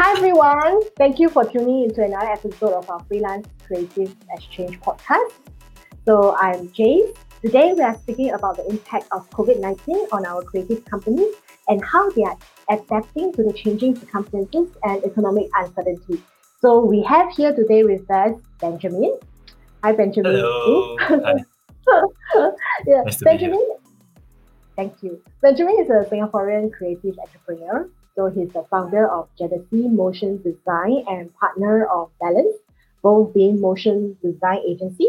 Hi everyone, thank you for tuning into another episode of our Freelance Creative Exchange podcast. So I'm Jace. Today we are speaking about the impact of COVID-19 on our creative companies and how they are adapting to the changing circumstances and economic uncertainty. So we have here today with us Benjamin. Hi Benjamin. Hello. Hi. yeah, Nice Benjamin. Thank you. Benjamin is a Singaporean creative entrepreneur. So he's the founder of Jealousy Motion Design and partner of Balance, both being motion design agency.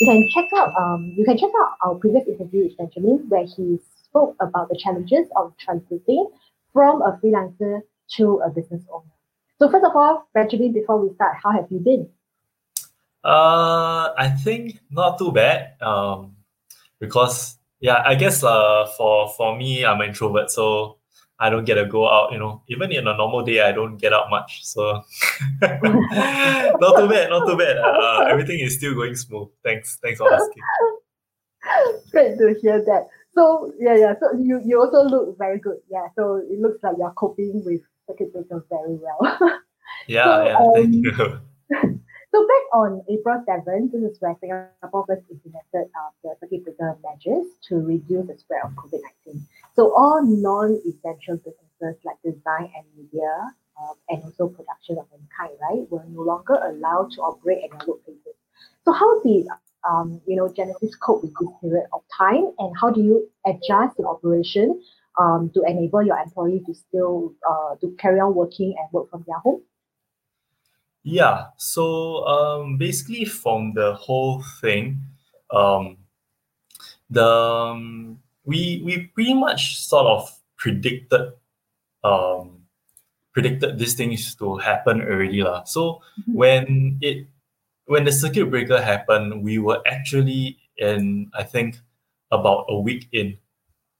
You can check out um, you can check out our previous interview with Benjamin where he spoke about the challenges of transiting from a freelancer to a business owner. So first of all, Benjamin, before we start, how have you been? Uh, I think not too bad. Um, because yeah, I guess uh for for me, I'm an introvert, so I don't get to go out. You know, even in a normal day, I don't get out much. So not too bad, not too bad. Uh, everything is still going smooth. Thanks, thanks for asking. Great to hear that. So yeah, yeah. So you you also look very good. Yeah. So it looks like you're coping with circuit breaker very well. Yeah, So, yeah. Thank um, you. so back on April 7th, this is where Singapore first implemented uh, the circuit breaker measures to reduce the spread of COVID-19. So all non-essential businesses like design and media um, and also production of any kind, right, were no longer allowed to operate at their workplaces. So how did um, you know Genesis cope with this period of time, and how do you adjust the operation um, to enable your employees to still uh, to carry on working and work from their home? Yeah. So um, basically, from the whole thing, um, the um, we we pretty much sort of predicted um, predicted these things to happen already lah. So Mhm. when it when the circuit breaker happened, we were actually in I think about a week in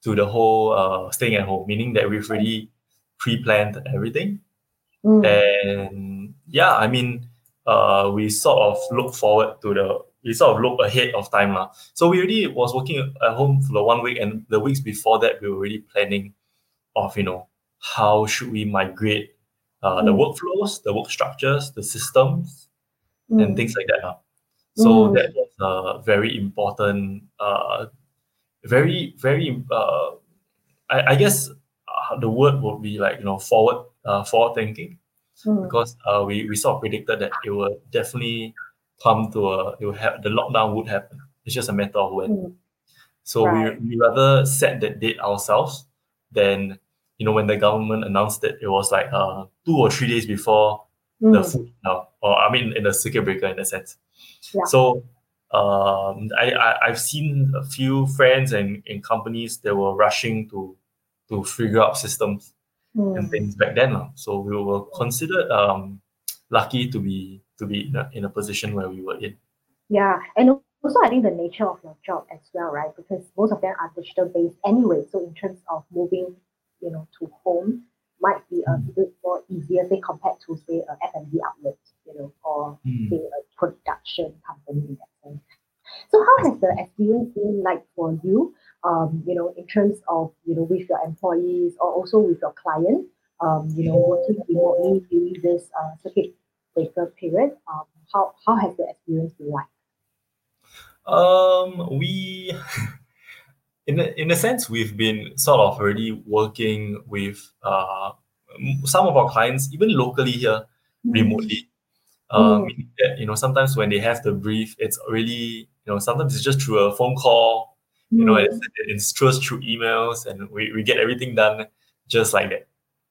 to the whole uh, staying at home, meaning that we've already pre-planned everything. Mm. And yeah, I mean, uh, we sort of look forward to the, we sort of look ahead of time. lah. So we already was working at home for the one week, and the weeks before that, we were already planning of, you know, how should we migrate uh, the Mm. workflows, the work structures, the systems, and Mm. things like that. lah. So Mm. that was a very important, uh, very, very, uh, I, I guess uh, the word would be like, you know, forward, uh, forward thinking Mm. because uh, we, we sort of predicted that it would definitely come to a it would have the lockdown would happen. It's just a matter of when. Mm. So Right. we we rather set that date ourselves than you know when the government announced it, it was like uh two or three days before the Mm. food now, or I mean in the circuit breaker in a sense. Yeah. So um I, I I've seen a few friends and, and companies that were rushing to to figure out systems and Mm. things back then. So we were considered um, lucky to be to be in a, in a position where we were in. Yeah, and also I think the nature of your job as well, right? Because most of them are digital based anyway. So in terms of moving, you know, to home might be a Mm. bit more easier, say compared to say a F&B outlet, you know, or say a production company in that sense. So how has the experience been like for you? Um, you know, in terms of you know with your employees or also with your client, um, you know, working remotely during this uh, circuit breaker period. Um, how how has the experience been like? Um, we, in a, in a sense, we've been sort of already working with uh, some of our clients, even locally here, remotely. Uh, Mm. meaning that, you know, sometimes when they have the brief, it's really, you know, sometimes it's just through a phone call, you know, Mm. it's, it's just through emails, and we, we get everything done just like that.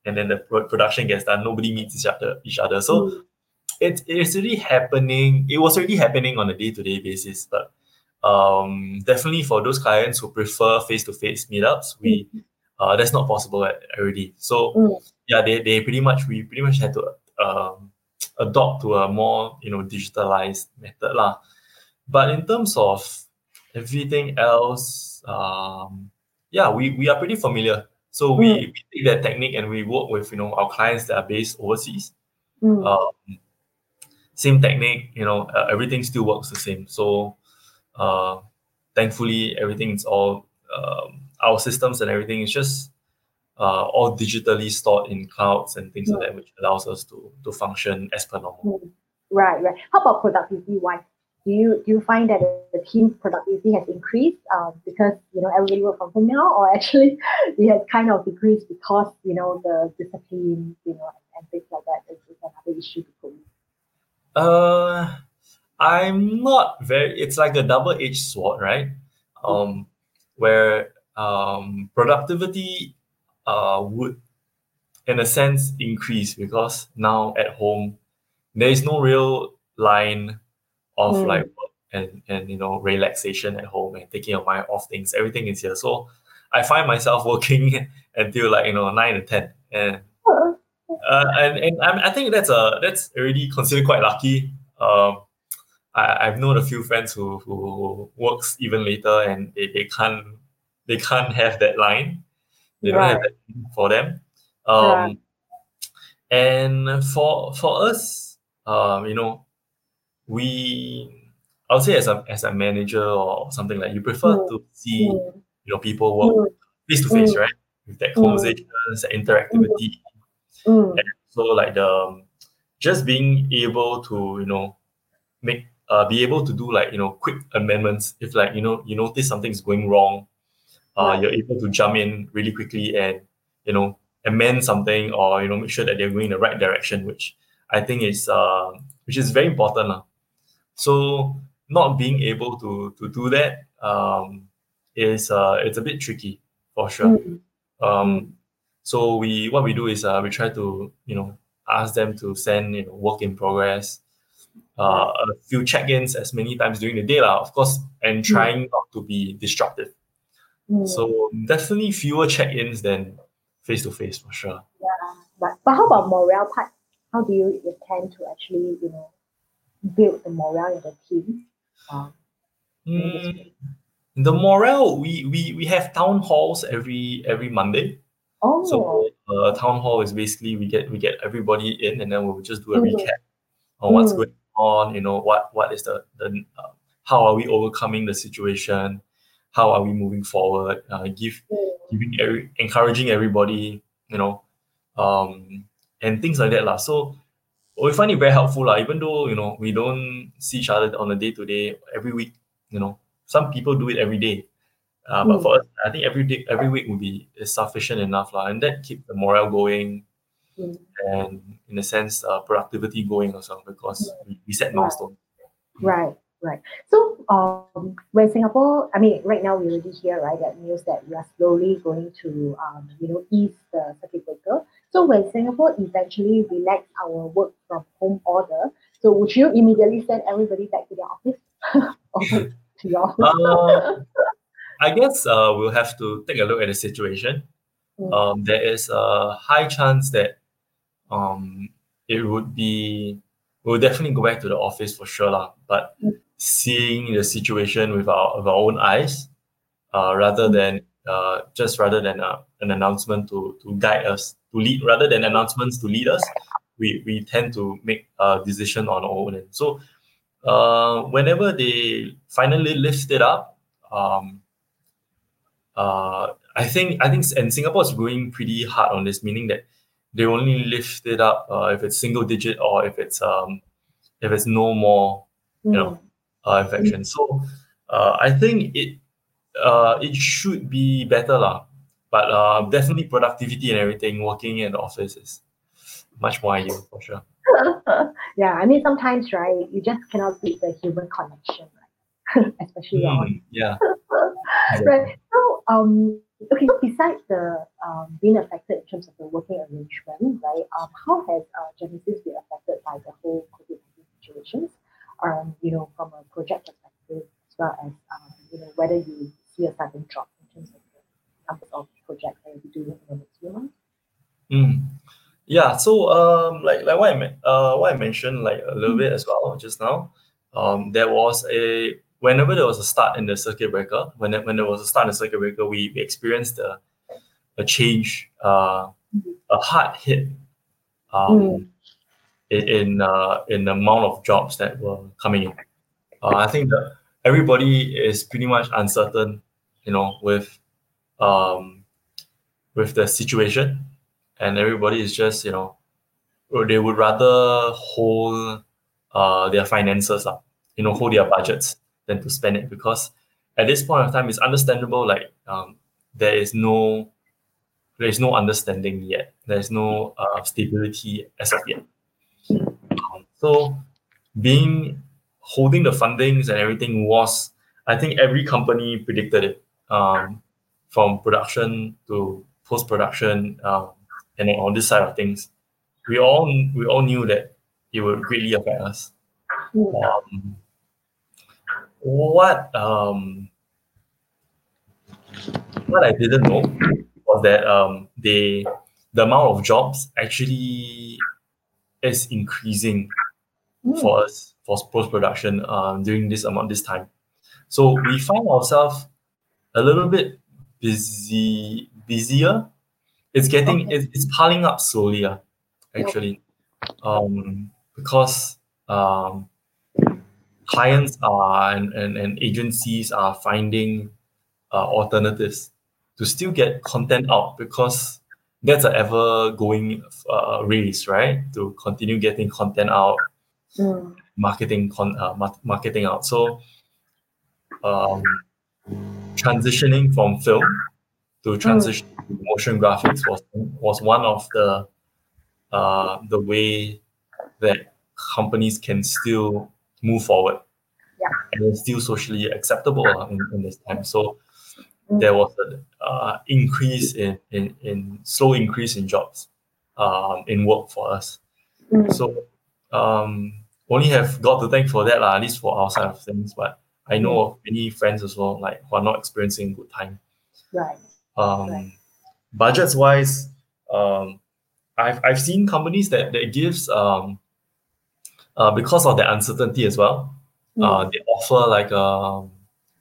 And then the production gets done. Nobody meets each other. Each other. So Mm. It it's really happening. It was already happening on a day to day basis, but um, definitely for those clients who prefer face to face meetups, we uh, that's not possible already. So Mm. yeah, they, they pretty much we pretty much had to um, adopt to a more you know digitalized method lah. But in terms of everything else, um, yeah, we, we are pretty familiar. So we, Mm. we take that technique and we work with you know our clients that are based overseas. Mm. Um, same technique, you know, uh, everything still works the same. So uh, thankfully, everything is all um, our systems and everything is just uh, all digitally stored in clouds and things like that, which allows us to to function as per normal. Mm. Right, right. How about productivity wise? Do you do you find that the team productivity has increased um, because you know everybody work from home now, or actually it has kind of decreased because you know the discipline, you know, and things like that is, is another issue? Uh, I'm not very. It's like a double-edged sword, right? Um, where um productivity uh would, in a sense, increase because now at home there is no real line of Mm. like work and and you know relaxation at home and taking your mind off things. Everything is here, so I find myself working until like you know nine to ten, and uh, and and I, I think that's a that's already considered quite lucky. Um, I, I've known a few friends who who works even later, and they, they can't they can't have that line. They don't have Right. that for them. Um, Right. and for for us, um, you know, we I would say as a as a manager or something like you prefer Mm. to see Mm, you know people work mm, face to face, Mm. right? With that Mm. that interactivity, mm, so like the um, just being able to you know make uh be able to do like you know quick amendments. If like you know you notice something's going wrong uh you're able to jump in really quickly and you know amend something or you know make sure that they're going in the right direction which i think is uh which is very important lah. so not being able to to do that um is uh it's a bit tricky for sure. Mm, um, so we what we do is uh, we try to you know ask them to send you know work in progress, uh, a few check-ins as many times during the day lah, of course, and trying not to be disruptive. mm. So definitely fewer check-ins than face to face for sure. Yeah, But, but how about morale part? How do you intend to actually, you know, build the morale in the team? Um, Mm, the morale we, we we have town halls every every Monday. Oh, So uh, town hall is basically we get we get everybody in and then we'll just do a Mm. recap on what's Mm. going on. You know what what is the the uh, how are we overcoming the situation? How are we moving forward? Uh, give mm, giving every, encouraging everybody. You know, um, and things like that lah. So we find it very helpful lah. Even though you know we don't see each other on a day to day every week. You know, some people do it every day. Uh, but Mm. for us, I think every day, every week will be is sufficient enough, lah, and that keep the morale going mm. and, in a sense, uh, productivity going also because we, we set milestones. Right, right. So, um, when Singapore, I mean, right now we already hear right that news that we are slowly going to, um, you know, ease the circuit breaker. So, when Singapore eventually relax our work from home order, so would you immediately send everybody back to their office or to your office? Uh, I guess uh, we'll have to take a look at the situation. Mm. Um, there is a high chance that um, it would be we'll definitely go back to the office for sure, lah. But Mm. seeing the situation with our with our own eyes, uh, rather Mm. than uh, just rather than uh, an announcement to to guide us to lead, rather than announcements to lead us, we we tend to make a decision on our own. And so, uh, whenever they finally lift it up, um, uh, I think I think and Singapore is going pretty hard on this, meaning that they only lift it up uh, if it's single digit or if it's um if it's no more you know uh, infection. So uh, I think it uh, it should be better lah. But uh, definitely productivity and everything, working in the office is much more ideal for sure. yeah, I mean, sometimes, right, you just cannot beat the human connection, right? Especially on Mm, yeah. Right. So, um, okay. So besides the um, being affected in terms of the working arrangement, right? Um, how has uh, Genesis been affected by the whole COVID nineteen situations? Um, you know, from a project perspective, as well as um, you know, whether you see a sudden drop in terms of the numbers of projects that you'll be doing in the next few months. Mm. Yeah, so um, like like what I uh what I mentioned like a little Mm. bit as well just now, um, there was a whenever there was a start in the circuit breaker, when there, when there was a start in the circuit breaker, we, we experienced a a change, uh, a hard hit, um, Mm. in in, uh, in the amount of jobs that were coming in. Uh, I think that everybody is pretty much uncertain, you know, with um, with the situation, and everybody is just you know, or they would rather hold uh, their finances up, you know, hold their budgets than to spend it because at this point of time, it's understandable. Like um, there is no there is no understanding yet. There is no uh, stability as of yet. Um, so being holding the fundings and everything was, I think every company predicted it um, from production to post production um, and on this side of things. We all we all knew that it would greatly affect us. Um, what um, what I didn't know was that um, they the amount of jobs actually is increasing Mm. for us for post production um, during this amount this time. So we find ourselves a little bit busy busier. It's getting Okay. it's, it's piling up slowly, uh, actually. Um, because um, clients are and, and, and agencies are finding uh, alternatives to still get content out because that's an ever going uh, race, right? To continue getting content out, Mm. marketing con- uh, mar- marketing out. So um, transitioning from film to transition to motion graphics was was one of the uh, the way that companies can still move forward Yeah. and it's still socially acceptable uh, in, in this time. So Mm. there was an uh, increase in, in, in slow increase in jobs um, in work for us. Mm. So um, only have God to thank for that, lah, at least for our side of things. But I know of many friends as well, like who are not experiencing good time. Right. Um, Right. Budgets wise, um, I've I've seen companies that that gives um, uh, because of the uncertainty as well. Uh, they offer like um,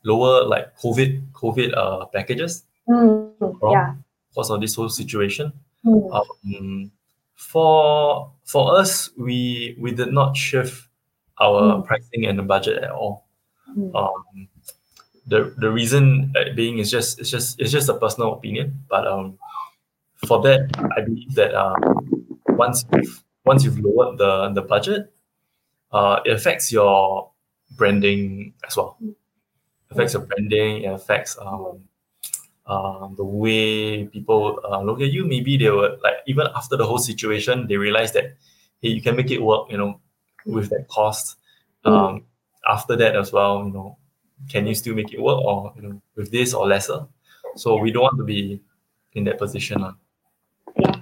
lower like COVID COVID uh, packages Mm. Yeah. because of this whole situation. Mm. Um, for for us, we we did not shift our Mm. pricing and the budget at all. Mm. Um, the the reason uh, being is just it's just it's just a personal opinion, but um, for that I believe that um, once you've once you've lowered the the budget, uh, it affects your branding as well. affects your branding. It affects um, um, the way people uh, look at you. Maybe they were like even after the whole situation, they realize that hey, you can make it work. You know, with that cost. Um, After that as well, you know, can you still make it work or you know with this or lesser? So we don't want to be in that position. lah.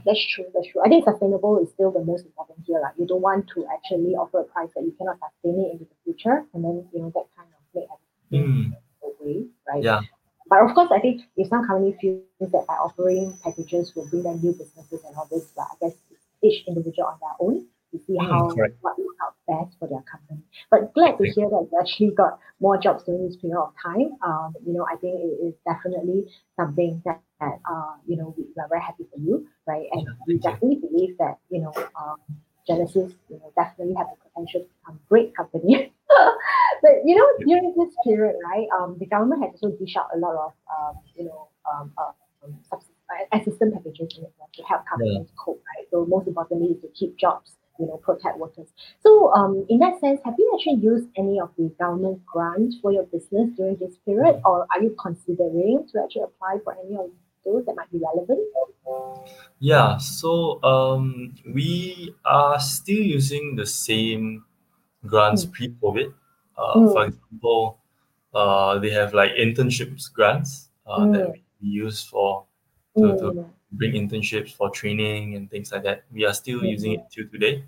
That's true. That's true. I think sustainable is still the most important here. Like you don't want to actually offer a price that you cannot sustain it into the future, and then you know that kind of make everything Mm, away, right? yeah. But of course, I think if some company feels that by offering packages will bring them new businesses and all this, but I guess each individual on their own to see Mm, how correct. what works out best for their company. But glad to hear that you actually got more jobs during this period of time. Um, you know, I think it is definitely something that, that uh, you know, we, we are very happy for you, right? And Yeah, we thank you. definitely believe that, you know, um, Genesis, you know, definitely have the potential to become a great company. but you know, during this period, right, um, the government has also dished out a lot of, um, you know, um, uh, um, subs- uh, assistance packages to help companies cope, right? So most importantly is to keep jobs, you know, protect workers. So um, in that sense, have you actually used any of the government grants for your business during this period, or are you considering to actually apply for any of those that might be relevant? Yeah, so um, we are still using the same grants pre-COVID. Uh, Mm. For example, uh, they have like internships grants uh, that Mm. we use for to, to Mm, bring internships for training and things like that. We are still using it till today.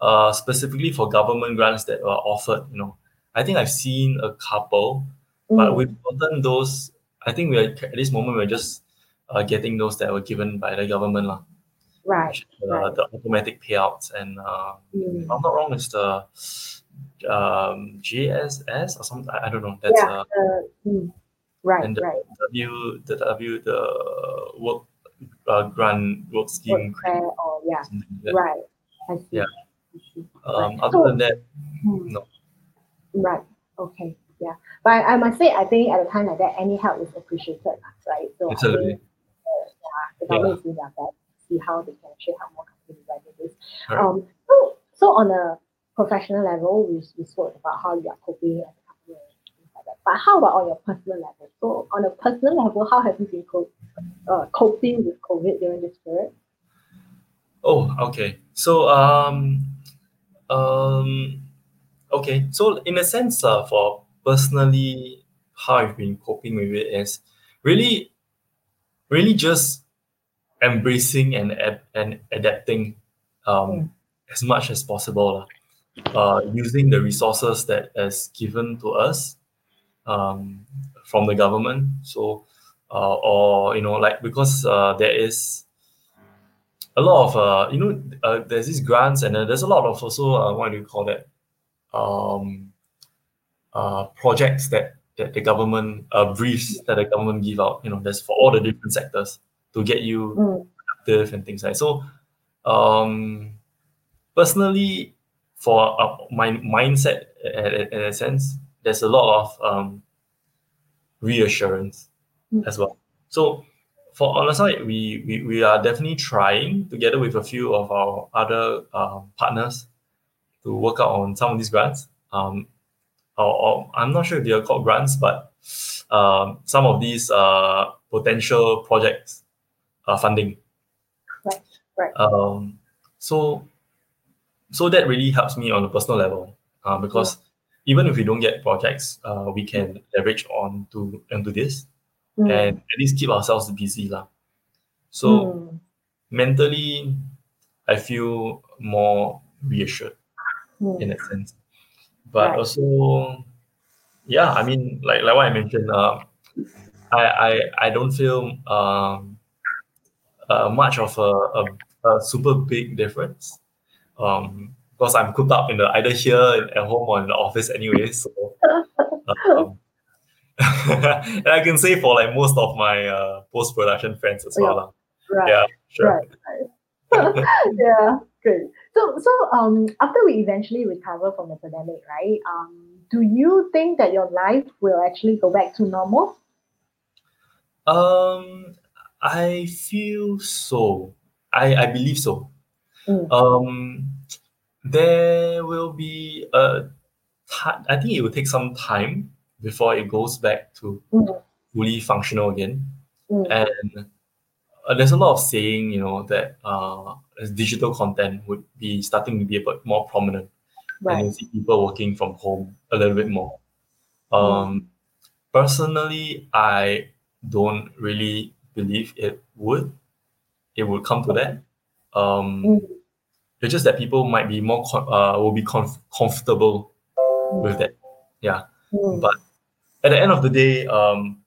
Uh, specifically for government grants that are offered, you know, I think I've seen a couple, but mm, we've gotten those. I think we are at this moment we're just uh, getting those that were given by the government, lah. right. Uh, Right. the automatic payouts and uh, Mm. if I'm not wrong, it's the um, JSS or something. I, don't know. That's Yeah. uh, Uh, mm, right. and the right. W the W the work uh, grant work Work scheme. fair or yeah. like. Right. I see. Yeah. I see. Um, Right. other So- than that, Hmm. no. Right. Okay. Yeah. But I must say, I think at a time like that, any help is appreciated, right? So Absolutely. think, uh, yeah, the government is doing their best see how they can actually help more companies weather this. Right. Um, so, so on a professional level, we, we spoke about how you are coping as a company and things like that. But how about on your personal level? So on a personal level, how have you been co- uh, coping with COVID during this period? Oh, okay. So um um okay. So in a sense, uh, for personally how I've been coping with it is really really just embracing and ad- and adapting um Mm. as much as possible. Uh, using the resources that is given to us um, from the government. So uh, or you know like because uh, there is a lot of uh, you know uh, there's these grants and then there's a lot of also uh, what do you call that um, uh, projects that that the government uh, briefs that the government give out you know there's for all the different sectors to get you Mm. productive and things like so um personally for uh, my mindset in, in a sense there's a lot of um reassurance Mm. as well so for on the side we, we we are definitely trying together with a few of our other um, partners to work out on some of these grants um or, or i'm not sure if they are called grants but um, some of these uh, potential projects uh, funding Right, right. um, so so that really helps me on a personal level uh, because even if we don't get projects uh, we can leverage on to into this Mm. and at least keep ourselves busy lah. so Mm. mentally i feel more reassured Mm. in that sense but Right. also yeah i mean like like what i mentioned uh, I, I i don't feel um uh, much of a, a, a super big difference um because i'm cooped up in the either here at home or in the office anyway so um, and i can say for like most of my uh, post-production friends as well lah. Right. yeah sure Right. right. yeah. Good. So, so um, after we eventually recover from the pandemic, right? Um, do you think that your life will actually go back to normal? Um, I feel so. I I believe so. Mm. Um, there will be a ti- I think it will take some time before it goes back to Mm. fully functional again. Mm. And uh, there's a lot of saying, you know, that uh, digital content would be starting to be a bit more prominent, and you see people working from home a little bit more. Mm. Um, personally, I don't really believe it would. It would come to that. Um, Mm. It's just that people might be more com- uh, will be comf- comfortable with that. Yeah. Mm. But at the end of the day, um,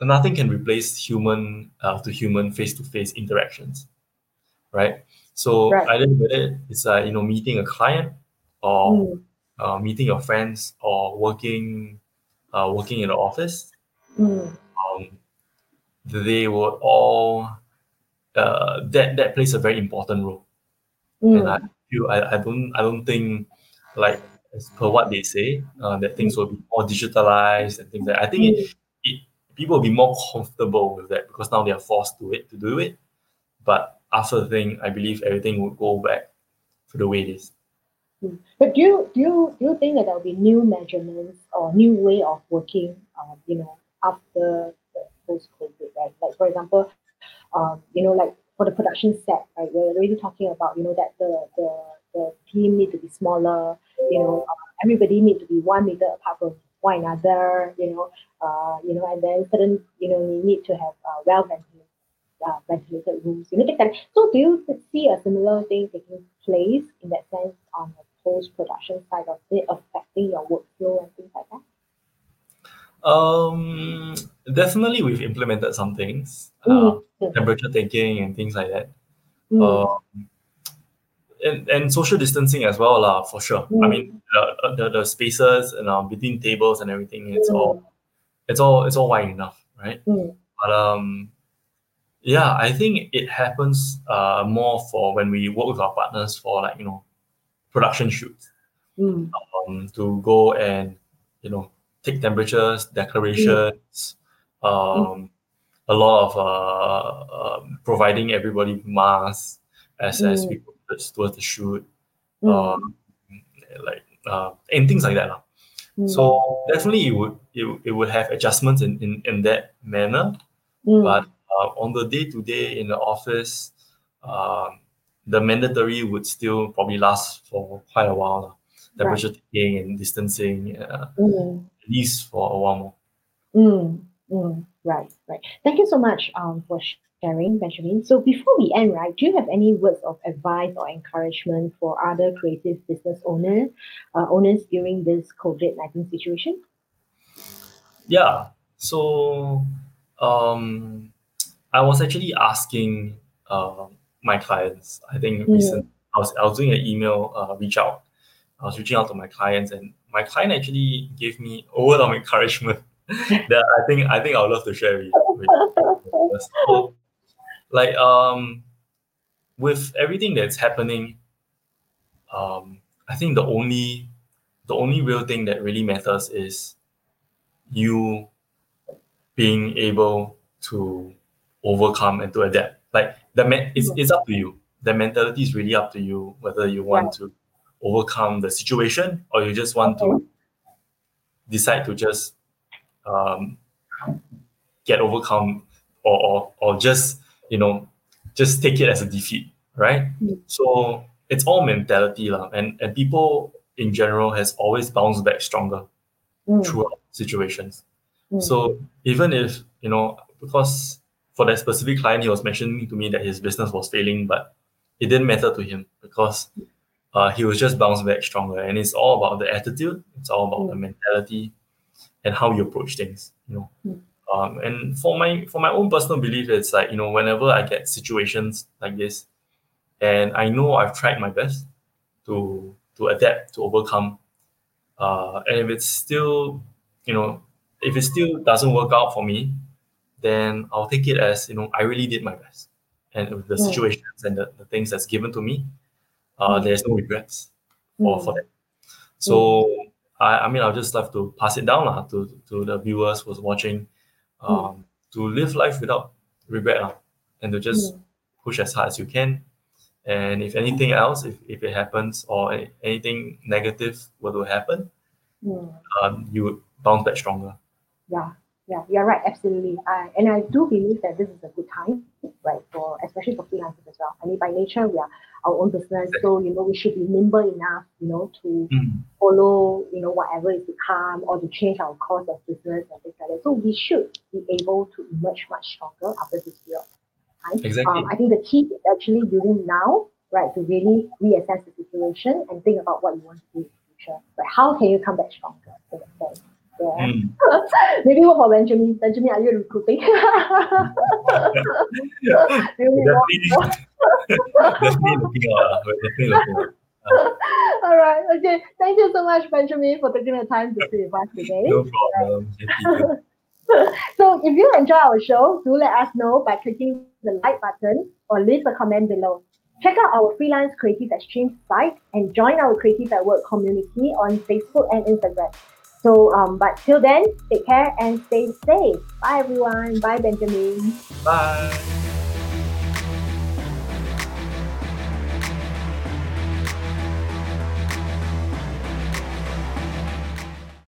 nothing can replace human uh, to human face to face interactions, right? So Right. either whether it's uh, you know meeting a client or Mm. uh, meeting your friends or working uh, working in the office, Mm. um, they would all uh, that that plays a very important role. And Mm. I feel I, I don't I don't think like as per what they say uh, that things will be more digitalized and things like I think Mm. it, it people will be more comfortable with that because now they are forced to it to do it. But after the thing, I believe everything will go back to the way it is. Mm. But do you do you do you think that there will be new measurements or new way of working? Um, you know, after the post COVID, right? Like for example, um, you know, like for the production set, right? We're already talking about you know that the the the team need to be smaller. You know, uh, everybody need to be one meter apart from one another. You know, uh, you know, and then certain you know you need to have uh, well ventilated. Uh, ventilated rooms, you know, things like that. So, do you see a similar thing taking place in that sense on the post production side of it, affecting your workflow and things like that? Um, definitely we've implemented some things, uh, Mm. Temperature taking and things like that. Mm. Um, and, and social distancing as well, lah, for sure. I Mm. mean, the, the, the spaces and uh, between tables and everything, it's all Mm. it's all it's all wide enough, right? Mm. But um, yeah, I think it happens uh more for when we work with our partners for like you know production shoots Mm. um to go and you know take temperatures, declarations, um, a lot of uh, um, providing everybody masks as as we go towards the shoot, um, like uh, and things like that. lah. So definitely it would it, it would have adjustments in, in, in that manner. Mm. But uh, on the day to day in the office, um, the mandatory would still probably last for quite a while. lah. Temperature taking and distancing, uh, Mm. at least for a while more. Mm, mm, right, right. Thank you so much um, for sharing, Benjamin. So before we end, right, do you have any words of advice or encouragement for other creative business owners, uh, owners during this COVID nineteen situation? Yeah. So um, I was actually asking uh, my clients. I think Mm. recent I was I was doing an email uh, reach out. I was reaching out to my clients, and my client actually gave me a word of encouragement that I think I think I would love to share with. with so, like um, with everything that's happening, um, I think the only the only real thing that really matters is you being able to overcome and to adapt. Like the me- it's, it's up to you. The mentality is really up to you whether you want Right. to overcome the situation or you just want to decide to just um, get overcome or, or or just you know just take it as a defeat, right? Mm. So it's all mentality lah, and and people in general has always bounced back stronger Mm, throughout situations. mm, So even if you know, because for that specific client, he was mentioning to me that his business was failing, but it didn't matter to him because uh, he was just bounced back stronger. And it's all about the attitude. It's all about the mentality and how you approach things. You know. Mm. Um, and for my for my own personal belief, it's like you know, whenever I get situations like this, and I know I've tried my best to to adapt to overcome uh, and if it's still you know if it still doesn't work out for me then i'll take it as you know i really did my best and with the Mm. situations and the, the things that's given to me uh, Mm. there's no regrets for, mm, for that so I, I mean i'll just have to pass it down lah, to, to the viewers who's watching um, to live life without regret lah, and to just mm, push as hard as you can. And if anything else, if, if it happens or anything negative were to happen, mm. um, you would bounce back stronger. Yeah, yeah, you're right, absolutely. I, and I do believe that this is a good time, right, for especially for freelancers as well. I mean, by nature, we are our own business, so you know we should be nimble enough, you know, to follow, you know, whatever is to come or to change our course of business and things like that. So we should be able to emerge much stronger after this period. of time. Exactly. Um, I think the key is actually using now, right, to really reassess the situation and think about what you want to do in the future. Right? How can you come back stronger? sense? Yeah. Mm. Maybe what for Benjamin? Benjamin, are you recruiting? really definitely, definitely looking out. definitely looking out. All right. Okay. Thank you so much, Benjamin, for taking the time to be with us today. No problem. So if you enjoy our show, do let us know by clicking the like button or leave a comment below. Check out our freelance creative exchange site and join our creative at work community on Facebook and Instagram. So um, but till then, take care and stay safe. Bye everyone. Bye Benjamin. Bye.